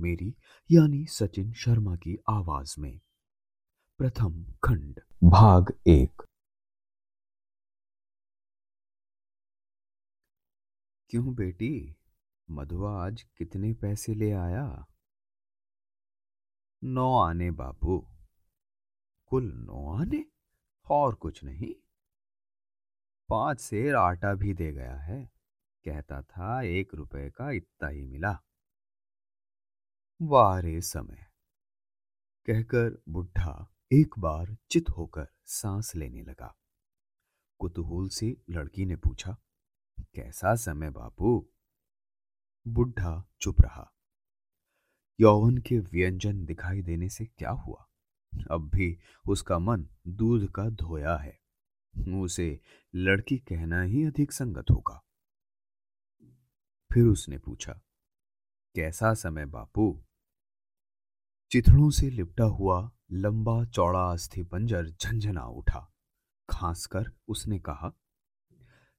मेरी, यानी सचिन शर्मा की आवाज़ में। प्रथम खंड। भाग एक। क्यों बेटी? मधुआ आज कितने पैसे ले आया? नौ आने बाबू कुल नौ आने? और कुछ नहीं। पाँच सेर आटा भी दे गया है। कहता था एक रुपए का इतना ही मिला। वारे समय। कहकर बुढ़ा एक बार चित होकर सांस लेने लगा। कुतूहल से लड़की ने पूछा, कैसा समय बापू? बुढ़ा चुप रहा। यौवन के व्यंजन दिखाई देने से क्या हुआ? अब भी उसका मन दूध का धोया है। उसे लड़की कहना ही अधिक संगत होगा। फिर उसने पूछा, कैसा समय बापू? चिथड़ों से लिपटा हुआ लंबा चौड़ा अस्थि पंजर झंझना उठा। खांसकर उसने कहा,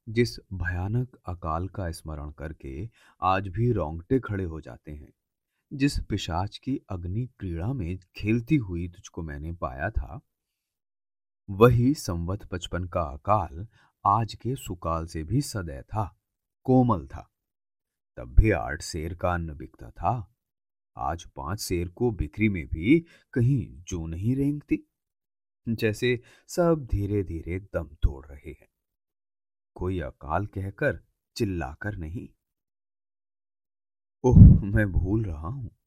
जिस भयानक अकाल का स्मरण करके आज भी रोंगटे खड़े हो जाते हैं, जिस पिशाच की अग्नि क्रीड़ा में खेलती हुई तुझको मैंने पाया था, वही संवत पचपन का अकाल आज के सुकाल से भी सदै था, कोमल था। तब भी आठ शेर का अन्न बिकता था। आज पाँच शेर को बिक्री में भी कहीं जो नहीं रेंगती। जैसे सब धीरे धीरे दम तोड़ रहे हैं। कोई अकाल कहकर चिल्लाकर नहीं। ओह, मैं भूल रहा हूँ।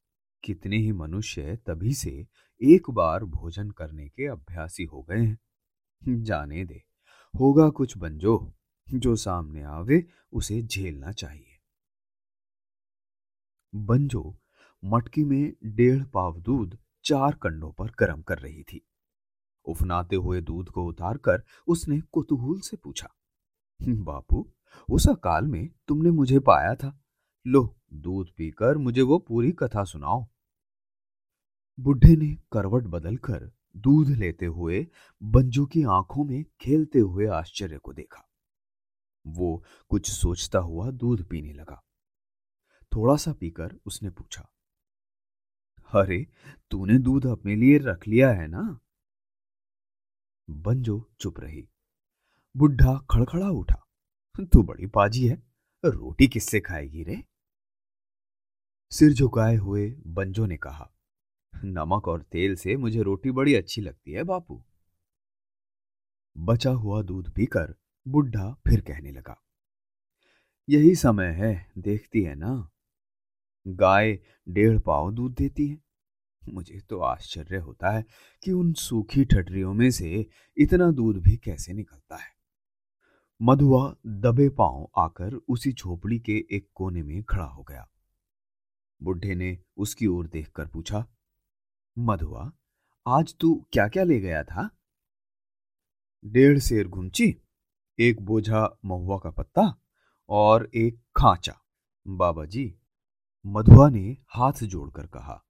कितने ही मनुष्य तभी से एक बार भोजन करने के अभ्यासी हो गए हैं। जाने दे, होगा कुछ बंजो, जो सामने आवे उसे झेलना चाहिए। बंजो मटकी में डेढ़ पाव दूध चार कंडों पर गर्म कर रही थी। उफनाते हुए दूध को उतारकर उसने कुतूहल से पूछा, बापू, उस अकाल में तुमने मुझे पाया था। लो, दूध पीकर मुझे वो पूरी कथा सुनाओ। बुढ़े ने करवट बदलकर दूध लेते हुए बंजू की आँखों में खेलते हुए आश्चर्य को देखा। वो कुछ सोचता हुआ दूध पीने लगा। थोड़ा सा पीकर उसने पूछा अरे, तूने दूध अपने लिए रख लिया है ना? बंजो चुप रही। बुढ़ा खड़खड़ा उठा। तू बड़ी पाजी है, रोटी किससे खाएगी रे? सिर झुकाए हुए बंजो ने कहा, नमक और तेल से मुझे रोटी बड़ी अच्छी लगती है, बापू। बचा हुआ दूध पीकर बुढ़ा फिर कहने लगा, यही समय है, देखती है ना? गाय डेढ़ पाव दूध देती है। मुझे तो आश्चर्य होता है कि उन सूखी ठटरियों में से इतना दूध भी कैसे निकलता है। मधुआ दबे पाँव आकर उसी झोपड़ी के एक कोने में खड़ा हो गया। बुढ़े ने उसकी ओर देखकर पूछा, मधुआ, आज तू क्या क्या ले गया था? डेढ़ शेर घुंची एक बोझा महुआ का पत्ता और एक खांचा। बाबा जी मधुआ ने हाथ जोड़कर कहा,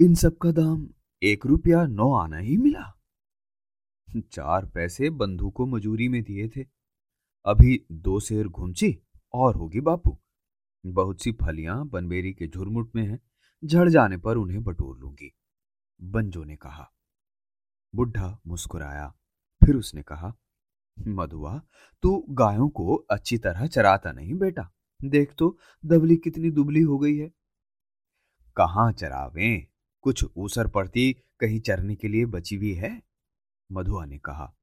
इन सब का दाम एक रुपया नौ आना ही मिला। चार पैसे बंधु को मजूरी में दिए थे। अभी दो शेर घुमची, और होगी बापू। बहुत सी फलियाँ बनबेरी के झुरमुट में हैं, झड़ जाने पर उन्हें बटोर लूँगी। बंजो ने कहा। बुढ़ा मुस्कुराया, फिर उसने कहा, मधुआ, तू गायों को अच्छी तरह चराता नहीं बेटा। देख तो दबली कितनी दुबली हो गई है। कहाँ चरावे? कुछ ऊसर पड़ती कहीं चरने के लिए बची हुई है? मधुआ ने कहा।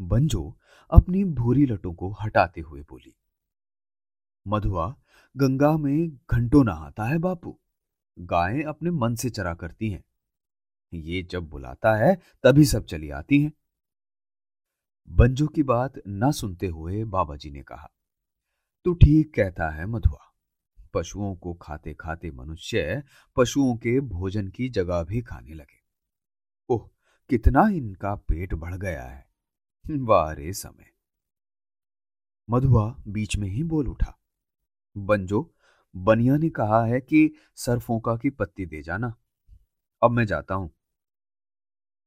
बंजो अपनी भूरी लटों को हटाते हुए बोली। मधुआ, गंगा में घंटों नहाता है बापू। गायें अपने मन से चरा करती हैं। ये जब बुलाता है, तभी सब चली आती हैं। बंजो की बात न सुनते हुए बाबा जी ने कहा। तू ठीक कहता है मधुआ। पशुओं को खाते खाते मनुष्य पशुओं के भोजन की जगह भी खाने लगे। ओह, कितना इनका पेट बढ़ गया है। वारे समय। मधुआ बीच में ही बोल उठा। बंजो, बनिया ने कहा है कि सरफोंका की पत्ती दे जाना। अब मैं जाता हूँ।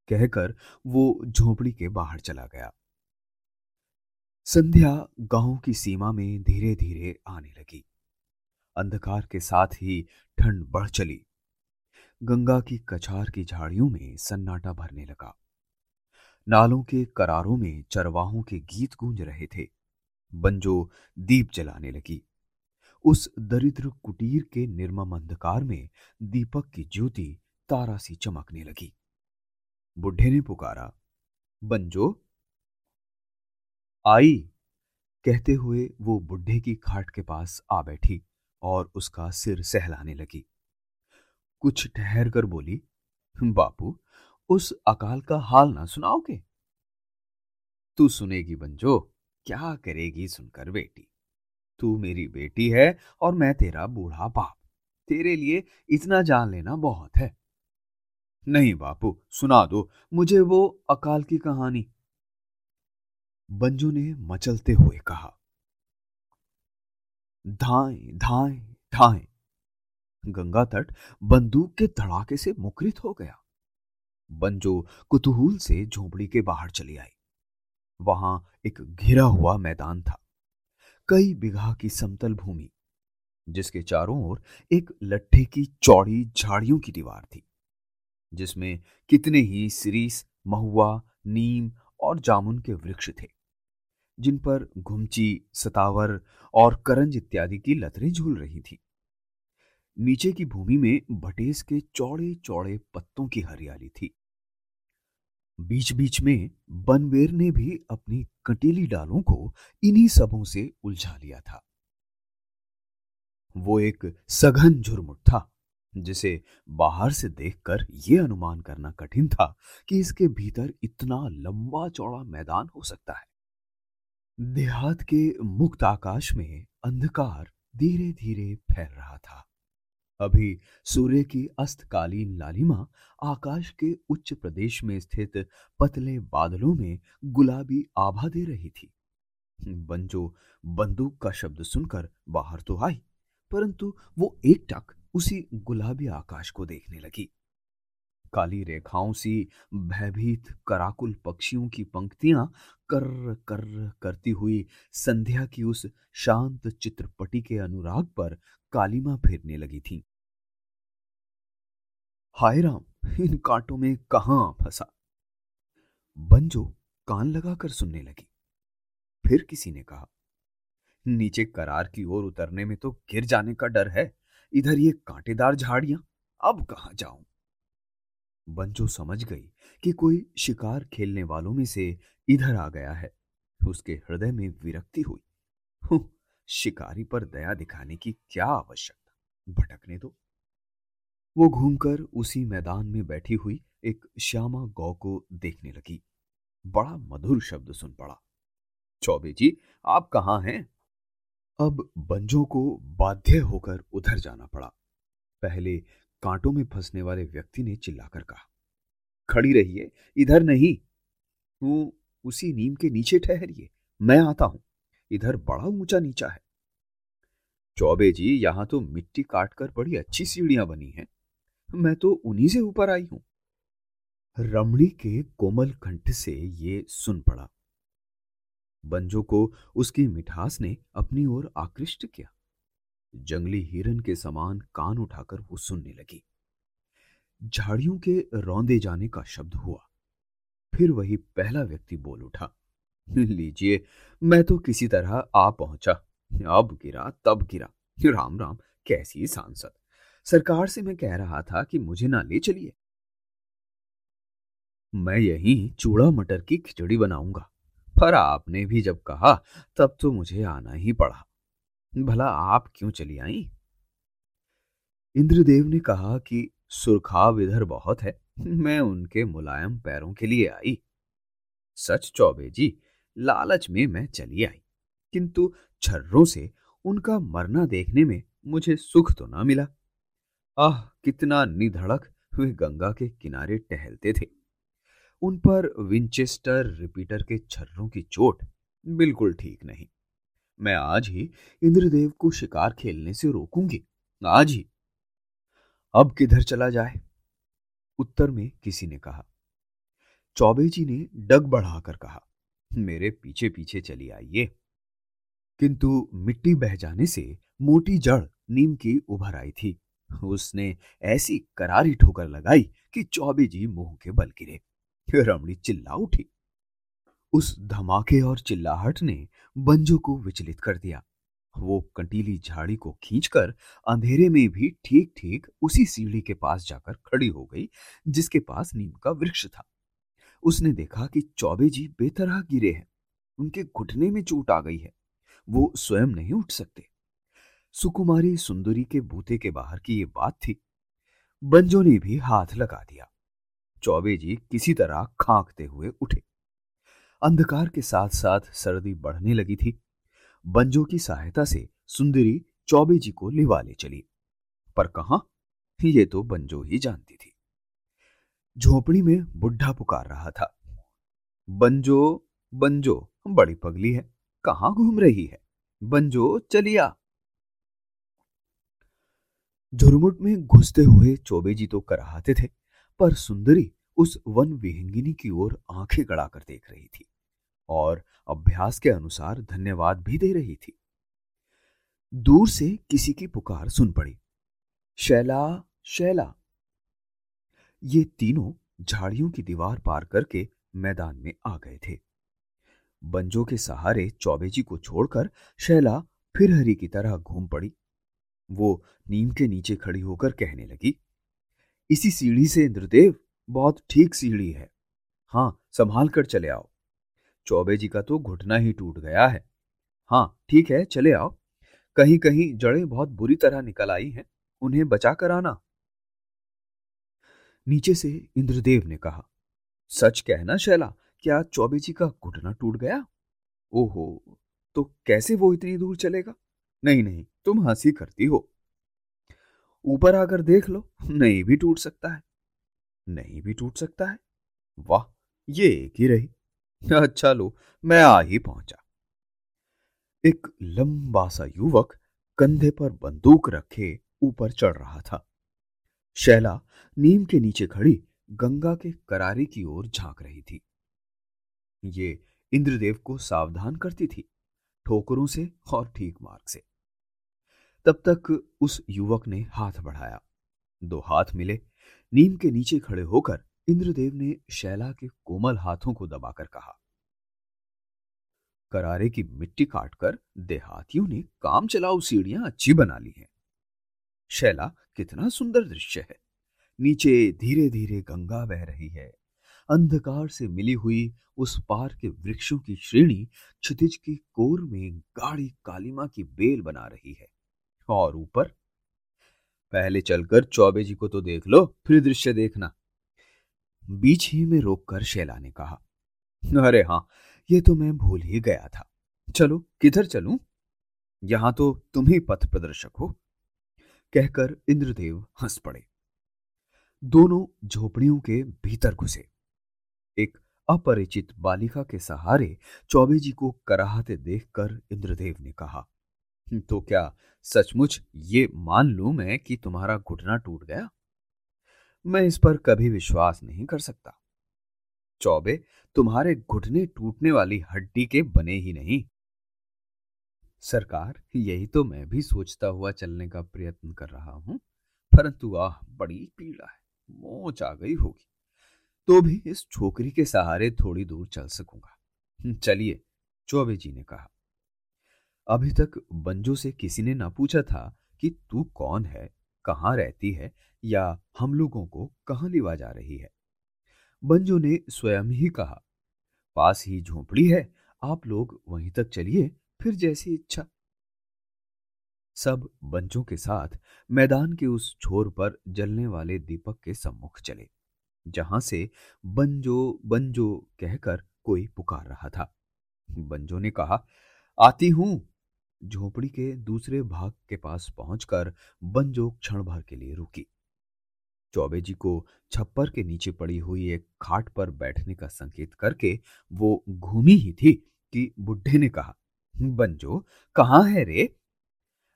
कहकर वो झोपड़ी के बाहर चला गया। संध्या गाँव की सीमा में धीरे धीरे आने लगी। अंधकार के साथ ही ठंड बढ़ चली। गंगा की कछार की झाड़ियों में सन्नाटा भरने लगा। नालों के करारों में चरवाहों के गीत गूंज रहे थे। बंजो दीप जलाने लगी। उस दरिद्र कुटीर के निर्मम अंधकार में दीपक की ज्योति तारा सी चमकने लगी। बुढ़े ने पुकारा, बंजो आई। कहते हुए वो बुढ़े की खाट के पास आ बैठी और उसका सिर सहलाने लगी। कुछ ठहर कर बोली, बापू, उस अकाल का हाल ना सुनाओगे? तू सुनेगी बंजो, क्या करेगी सुनकर बेटी? तू मेरी बेटी है और मैं तेरा बूढ़ा बाप। तेरे लिए इतना जान लेना बहुत है। नहीं बापू, सुना दो, मुझे वो अकाल की कहानी। बंजू ने मचलते हुए कहा, धाए धाए धाए। गंगा तट बंदूक के धड़ाके से मुखरित हो गया। बंजो कुतूहल से झोपड़ी के बाहर चली आई। वहाँ एक घिरा हुआ मैदान था, कई बिघा की समतल भूमि, जिसके चारों ओर एक लट्ठे की चौड़ी झाड़ियों की दीवार थी, जिसमें कितने ही सिरीस, महुआ, नीम और जामुन के वृक्ष थे। जिन पर घुमची, सतावर और करंज इत्यादि की लतरें झूल रही थी। नीचे की भूमि में भटेस के चौड़े चौड़े पत्तों की हरियाली थी। बीच बीच में बनवेर ने भी अपनी कटीली डालों को इन्हीं सबों से उलझा लिया था। वो एक सघन झुरमुट था, जिसे बाहर से देखकर यह अनुमान करना कठिन था कि इसके भीतर इतना लंबा चौड़ा मैदान हो सकता है। देहात के मुक्त आकाश में अंधकार धीरे धीरे फैल रहा था। अभी सूर्य की अस्तकालीन लालिमा आकाश के उच्च प्रदेश में स्थित पतले बादलों में गुलाबी आभा दे रही थी। बंजो बंदूक का शब्द सुनकर बाहर तो आई, परंतु वो एक टक उसी गुलाबी आकाश को देखने लगी। काली रेखाओं सी भयभीत कराकुल पक्षियों की पंक्तियाँ कर कर, करती हुई संध्या की उस शांत चित्रपटी के अनुराग पर कालीमा फेरने लगी थी। हाय राम, इन कांटों में कहाँ फंसा? बंजो कान लगाकर सुनने लगी। फिर किसी ने कहा, नीचे करार की ओर उतरने में तो गिर जाने का डर है। इधर ये कांटेदार झाड़ियाँ, अब कहा जाऊँ? बंजो समझ गई कि कोई शिकार खेलने वालों में से इधर आ गया है। उसके हृदय में विरक्ति हुई। शिकारी पर दया दिखाने की क्या आवश्यकता? भटकने दो। वो घूमकर उसी मैदान में बैठी हुई एक श्यामा गौ को देखने लगी। बड़ा मधुर शब्द सुन पड़ा। चौबे जी, आप कहाँ हैं? अब बंजो को बाध्य होकर उधर जाना पड़ा। पहले कांटों में फंसने वाले व्यक्ति ने चिल्लाकर कहा, खड़ी रहिए, इधर नहीं। वो उसी नीम के नीचे ठहरिए, मैं आता हूँ। इधर बड़ा ऊँचा नीचा है। चौबे जी, यहाँ तो मिट्टी काटकर बड़ी अच्छी सीढ़ियाँ बनी हैं। मैं तो उन्हीं से ऊपर आई हूँ। रमणी के कोमल कंठ से ये सुन पड़ा। बंजो को उसकी मिठास ने अपनी ओर आकृष्ट किया। जंगली हिरन के समान कान उठाकर वो सुनने लगी। झाड़ियों के रौंदे जाने का शब्द हुआ। फिर वही पहला व्यक्ति बोल उठा, लीजिए, मैं तो किसी तरह आ पहुँचा। अब गिरा, तब गिरा। राम राम, कैसी सांसद। सरकार से मैं कह रहा था कि मुझे ना ले चलिए। मैं यही चूड़ा मटर की खिचड़ी बनाऊँगा। पर आपने भी जब कहा, तब तो मुझे आना ही पड़ा। भला आप क्यों चली आई? इंद्रदेव ने कहा कि सुरखाव इधर बहुत है, मैं उनके मुलायम पैरों के लिए आई। सच चौबे जी, लालच में मैं चली आई, किंतु छर्रों से उनका मरना देखने में मुझे सुख तो ना मिला। आह, कितना निधड़क वे गंगा के किनारे टहलते थे। उन पर विंचेस्टर रिपीटर के छर्रों की चोट बिल्कुल ठीक नहीं। मैं आज ही इंद्रदेव को शिकार खेलने से रोकूँगी। आज ही। अब किधर चला जाए? उत्तर में किसी ने कहा। चौबे जी ने डग बढ़ाकर कहा, मेरे पीछे पीछे चली आइए। किंतु मिट्टी बह जाने से मोटी जड़ नीम की उभर आई थी। उसने ऐसी करारी ठोकर लगाई कि चौबे जी मुँह के बल गिरे। रमणी चिल्ला उठी। उस धमाके और चिल्लाहट ने बंजो को विचलित कर दिया। वो कंटीली झाड़ी को खींचकर अंधेरे में भी ठीक ठीक उसी सीढ़ी के पास जाकर खड़ी हो गई, जिसके पास नीम का वृक्ष था। उसने देखा कि चौबे जी बेतरह गिरे हैं। उनके घुटने में चोट आ गई है। वो स्वयं नहीं उठ सकते। सुकुमारी सुंदरी के बूते के बाहर की ये बात थी। बंजो ने भी हाथ लगा दिया। चौबे जी किसी तरह खांकते हुए उठे। अंधकार के साथ साथ सर्दी बढ़ने लगी थी। बंजो की सहायता से सुंदरी चौबे जी को लिवा ले चली। पर कहा? ये तो बंजो ही जानती थी। झोपड़ी में बुढ़ा पुकार रहा था। बंजो बंजो, बड़ी पगली है। कहाँ घूम रही है? बंजो चलिया झुरमुट में घुसते हुए चौबे जी तो कराहते थे, पर सुंदरी उस वन विहंगिनी की ओर आँखें गड़ाकर देख रही थी। और अभ्यास के अनुसार धन्यवाद भी दे रही थी। दूर से किसी की पुकार सुन पड़ी। शैला शैला। ये तीनों झाड़ियों की दीवार पार करके मैदान में आ गए थे। बंजो के सहारे चौबे जी को छोड़कर शैला फिर हरी की तरह घूम पड़ी। वो नीम के नीचे खड़ी होकर कहने लगी, इसी सीढ़ी से इंद्रदेव, बहुत ठीक सीढ़ी है। हाँ संभाल कर चले आओ। चौबे जी का तो घुटना ही टूट गया है। हाँ ठीक है, चले आओ। कहीं कहीं जड़ें बहुत बुरी तरह निकल आई हैं, उन्हें बचा कर आना। नीचे से इंद्रदेव ने कहा, सच कहना शैला, क्या चौबे जी का घुटना टूट गया? ओहो तो कैसे वो इतनी दूर चलेगा? नहीं नहीं, तुम हँसी करती हो। ऊपर आकर देख लो, नहीं भी टूट सकता है। नहीं भी टूट सकता है। वाह, ये एक ही रही। अच्छा लो, मैं आ ही पहुँचा। एक लंबा सा युवक कंधे पर बंदूक रखे ऊपर चढ़ रहा था। शैला नीम के नीचे खड़ी गंगा के करारे की ओर झाँक रही थी। ये इंद्रदेव को सावधान करती थी, ठोकरों से और ठीक मार्ग से। तब तक उस युवक ने हाथ बढ़ाया। दो हाथ मिले, नीम के नीचे खड़े होकर इंद्रदेव ने शैला के कोमल हाथों को दबाकर कहा, करारे की मिट्टी काटकर देहातियों ने काम चलाऊ सीढ़ियाँ अच्छी बना ली हैं। शैला, कितना सुंदर दृश्य है। नीचे धीरे धीरे गंगा बह रही है। अंधकार से मिली हुई उस पार के वृक्षों की श्रेणी क्षितिज की कोर में गाढ़ी कालिमा की बेल बना रही है। और ऊपर, पहले चलकर चौबे जी को तो देख लो, फिर दृश्य देखना। बीच ही में रोककर शैला ने कहा, अरे हाँ ये तो मैं भूल ही गया था। चलो, किधर चलूँ? यहाँ तो तुम ही पथ प्रदर्शक हो। कहकर इंद्रदेव हंस पड़े। दोनों झोपड़ियों के भीतर घुसे। एक अपरिचित बालिका के सहारे चौबे जी को कराहते देखकर इंद्रदेव ने कहा तो क्या सचमुच ये मान लू मैं कि तुम्हारा घुटना टूट गया? मैं इस पर कभी विश्वास नहीं कर सकता। चौबे, तुम्हारे घुटने टूटने वाली हड्डी के बने ही नहीं। सरकार, यही तो मैं भी सोचता हुआ चलने का प्रयत्न कर रहा हूँ, परंतु आह, बड़ी पीड़ा है, मोच आ गई होगी। तो भी इस छोकरी के सहारे थोड़ी दूर चल सकूँगा। चलिए, चौबे जी ने कहा। अभी तक बंजो से किसी ने ना पूछा था कि तू कौन है, कहाँ रहती है या हम लोगों को कहाँ लिवा जा रही है? बंजो ने स्वयं ही कहा, पास ही झोपड़ी है, आप लोग वहीं तक चलिए, फिर जैसी इच्छा। सब बंजों के साथ मैदान के उस छोर पर जलने वाले दीपक के सम्मुख चले, जहाँ से बंजो बंजो कहकर कोई पुकार रहा था। बंजो ने कहा, आती हूँ। झोपड़ी के दूसरे भाग के पास पहुंचकर बंजो क्षण भर के लिए रुकी। चौबे जी को छप्पर के नीचे पड़ी हुई एक खाट पर बैठने का संकेत करके वो घूमी ही थी कि बुढ़े ने कहा, बंजो, कहाँ है रे?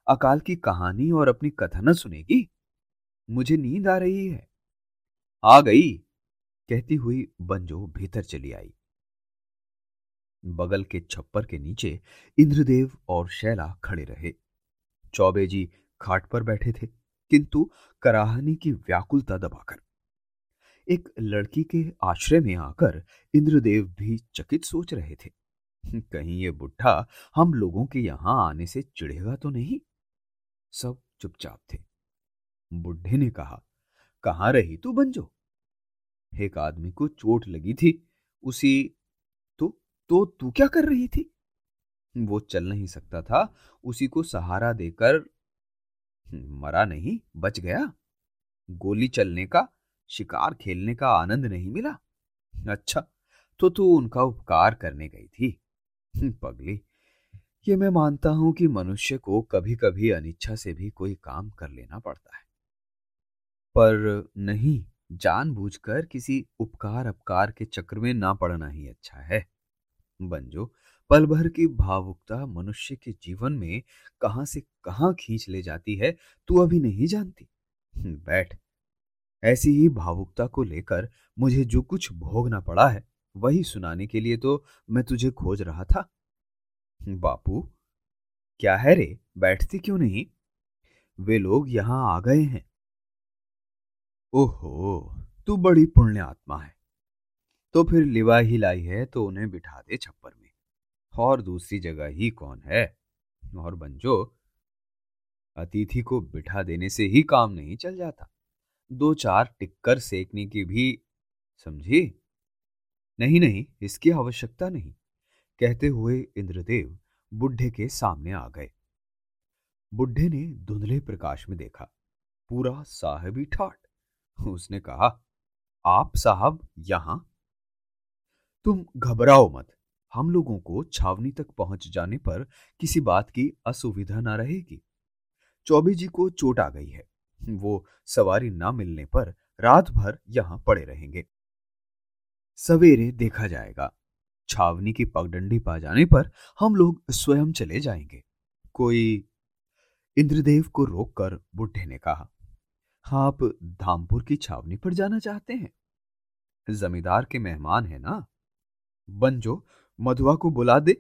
अकाल की कहानी और अपनी कथा न सुनेगी? मुझे नींद आ रही है। आ गई, कहती हुई बंजो भीतर चली आई। बगल के छप्पर के नीचे इंद्रदेव और शैला खड़े रहे। चौबे जी खाट पर बैठे थे। किंतु कराहनी की व्याकुलता दबाकर। एक लड़की के आश्रय में आकर इंद्रदेव भी चकित सोच रहे थे। कहीं ये बुढ़ा हम लोगों के यहाँ आने से चिढ़ेगा तो नहीं? सब चुपचाप थे। बुढ़े ने कहा, कहाँ रही तू बंजो? एक आदमी को चोट लगी थी। उसी तो तो तू क्या कर रही थी? वो चल नहीं सकता था। उसी को सहारा देकर मरा नहीं, बच गया। गोली चलने का, शिकार खेलने का आनंद नहीं मिला। अच्छा तो तू उनका उपकार करने गई थी। पगली। ये मैं मानता हूँ कि मनुष्य को कभी कभी अनिच्छा से भी कोई काम कर लेना पड़ता है। पर नहीं, जानबूझकर किसी उपकार अपकार के चक्र में ना पड़ना ही अच्छा है। बंजो पल भर की भावुकता मनुष्य के जीवन में कहाँ से कहाँ खींच ले जाती है, तू अभी नहीं जानती। बैठ। ऐसी ही भावुकता को लेकर मुझे जो कुछ भोगना पड़ा है, वही सुनाने के लिए तो मैं तुझे खोज रहा था। बापू, क्या है रे, बैठती क्यों नहीं? वे लोग यहाँ आ गए हैं। ओहो, तू बड़ी पुण्य आत्मा है। तो फिर लिवा ही लाई है तो उन्हें बिठा दे छप्पर में। और दूसरी जगह ही कौन है? और बंजो, अतिथि को बिठा देने से ही काम नहीं चल जाता। दो चार टिक्कर सेकने की भी, समझी? नहीं नहीं, इसकी आवश्यकता नहीं। कहते हुए इंद्रदेव बुढ़े के सामने आ गए। बुढ़े ने धुंधले प्रकाश में देखा। पूरा साहबी ठाट। उसने कहा, आप साहब यहाँ? तुम घबराओ मत। हम लोगों को छावनी तक पहुँच जाने पर किसी बात की असुविधा ना रहेगी। चौबे जी को चोट आ गई है। वो सवारी ना मिलने पर रात भर यहाँ पड़े रहेंगे। सवेरे देखा जाएगा। छावनी की पगडंडी पा जाने पर हम लोग स्वयं चले जाएँगे। कोई इंद्रदेव को रोककर बुढ़े ने कहा आप धामपुर की छावनी पर जाना चाहते हैं? जमींदार के मेहमान है ना? बंजो मधुआ को बुला दे।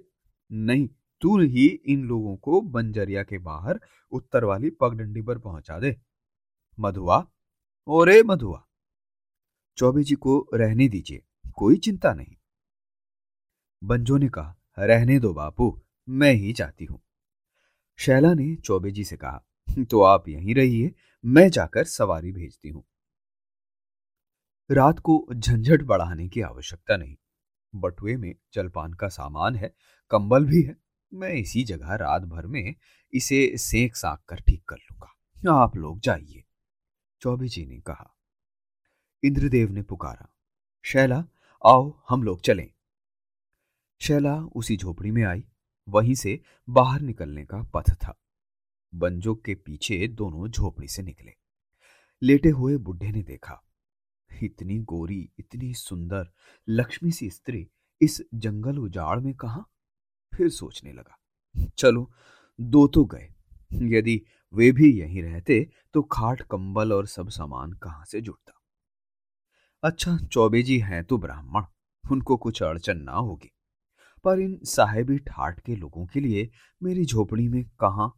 नहीं, तू ही इन लोगों को बंजरिया के बाहर उत्तर वाली पगडंडी पर पहुँचा दे। मधुआ, ओरे मधुआ, चौबे जी को रहने दीजिए, कोई चिंता नहीं। बंजो ने कहा, रहने दो बापू, मैं ही चाहती हूँ। शैला ने चौबे जी से कहा तो आप यहीं रहिए, मैं जाकर सवारी भेजती हूँ। रात को झंझट बढ़ाने की आवश्यकता नहीं। बटुए में जलपान का सामान है, कंबल भी है। मैं इसी जगह रात भर में इसे सेक साक कर ठीक कर लूँगा। आप लोग जाइए, चौबे जी ने कहा। इंद्रदेव ने पुकारा, शैला, आओ हम लोग चलें। शैला उसी झोपड़ी में आई, वहीं से बाहर निकलने का पथ था। बंजो के पीछे दोनों झोपड़ी से निकले। लेटे हुए बुढ़े ने देखा इतनी गोरी, इतनी सुंदर, लक्ष्मी सी स्त्री इस जंगल उजाड़ में कहा? फिर सोचने लगा, चलो, दो तो गए। यदि वे भी यहीं रहते तो खाट, कंबल और सब सामान कहाँ से जुटता? अच्छा चौबे जी हैं तो ब्राह्मण, उनको कुछ अड़चन ना होगी। पर इन साहेबी ठाट के लोगों के लिए मेरी झोपड़ी में कहा?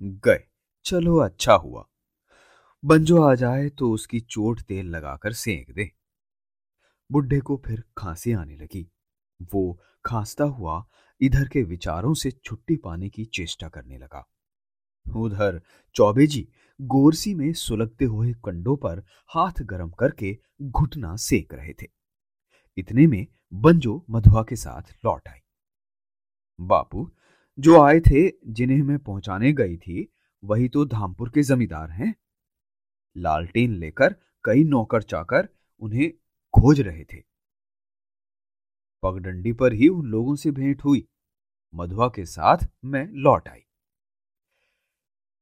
गए, चलो अच्छा हुआ। बंजो आ जाए तो उसकी चोट तेल लगाकर सेंक दे। बुढ़े को फिर खांसी आने लगी। वो खांसता हुआ इधर के विचारों से छुट्टी पाने की चेष्टा करने लगा। उधर चौबे जी गोरसी में सुलगते हुए कंडों पर हाथ गरम करके घुटना सेक रहे थे। इतने में बंजो मधुआ के साथ लौट आई। बापू, जो आए थे, जिन्हें मैं पहुँचाने गई थी, वही तो धामपुर के जमींदार हैं। लालटेन लेकर कई नौकर चाकर उन्हें खोज रहे थे। पगडंडी पर ही उन लोगों से भेंट हुई। मधुआ के साथ मैं लौट आई।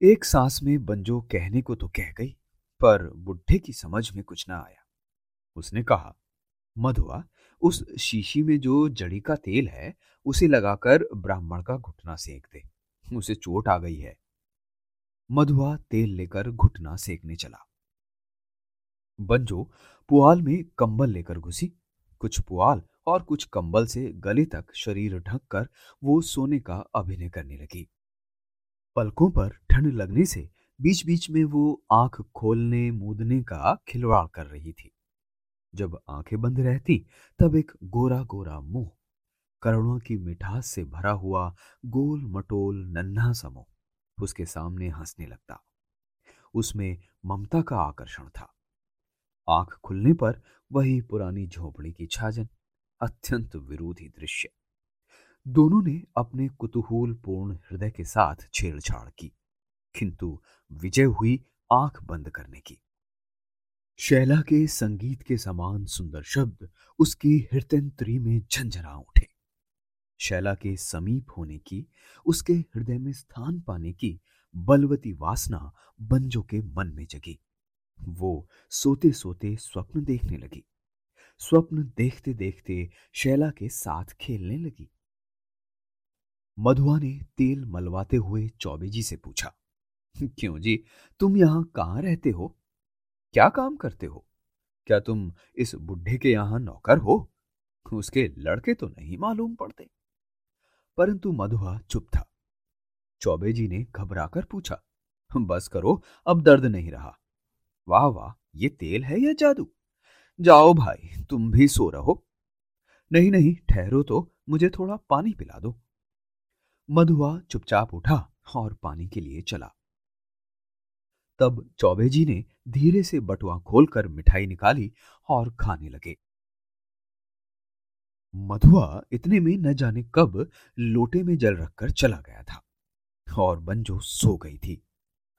एक सांस में बंजो कहने को तो कह गई, पर बुढ़े की समझ में कुछ ना आया। उसने कहा, मधुआ, उस शीशी में जो जड़ी का तेल है, उसे लगाकर ब्राह्मण का घुटना सेक दे। उसे चोट आ गई है। मधुआ तेल लेकर घुटना सेकने चला। बंजो पुआल में कंबल लेकर घुसी। कुछ पुआल और कुछ कंबल से गले तक शरीर ढककर वो सोने का अभिनय करने लगी। पलकों पर ठंड लगने से बीच बीच में वो आँख खोलने मूदने का खिलवाड़ कर रही थी। जब आँखें बंद रहती, तब एक गोरा गोरा मुँह करुणा की मिठास से भरा हुआ गोल मटोल नन्हा समूह उसके सामने हंसने लगता। उसमें ममता का आकर्षण था। आँख खुलने पर वही पुरानी झोपड़ी की छाजन, अत्यंत विरोधी दृश्य। दोनों ने अपने कुतूहलपूर्ण हृदय के साथ छेड़छाड़ की, किंतु विजय हुई आँख बंद करने की। शैला के संगीत के समान सुंदर शब्द उसकी हृदयंत्री में झंझरा उठे। शैला के समीप होने की, उसके हृदय में स्थान पाने की बलवती वासना बंजो के मन में जगी। वो सोते सोते स्वप्न देखने लगी। स्वप्न देखते देखते शैला के साथ खेलने लगी। मधुआ ने तेल मलवाते हुए चौबे जी से पूछा, क्यों जी, तुम यहाँ कहाँ रहते हो? क्या काम करते हो? क्या तुम इस बुढ़े के यहाँ नौकर हो? उसके लड़के तो नहीं मालूम पड़ते। परंतु मधुआ चुप था। चौबे जी ने घबराकर पूछा, बस करो, अब दर्द नहीं रहा। वाह वाह, ये तेल है या जादू? जाओ भाई, तुम भी सो रहो। नहीं नहीं, ठहरो तो मुझे थोड़ा पानी पिला दो। मधुआ चुपचाप उठा और पानी के लिए चला। तब चौबे जी ने धीरे से बटुआ खोलकर मिठाई निकाली और खाने लगे। मधुआ इतने में न जाने कब लोटे में जल रखकर चला गया था और बंजो सो गई थी।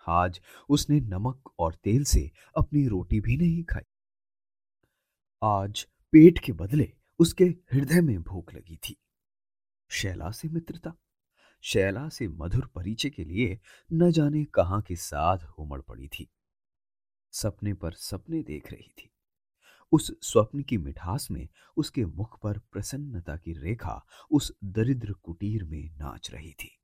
आज उसने नमक और तेल से अपनी रोटी भी नहीं खाई। आज पेट के बदले उसके हृदय में भूख लगी थी। शैला से मित्रता, शैला से मधुर परिचय के लिए न जाने कहाँ की साध उमड़ पड़ी थी। सपने पर सपने देख रही थी। उस स्वप्न की मिठास में उसके मुख पर प्रसन्नता की रेखा उस दरिद्र कुटीर में नाच रही थी।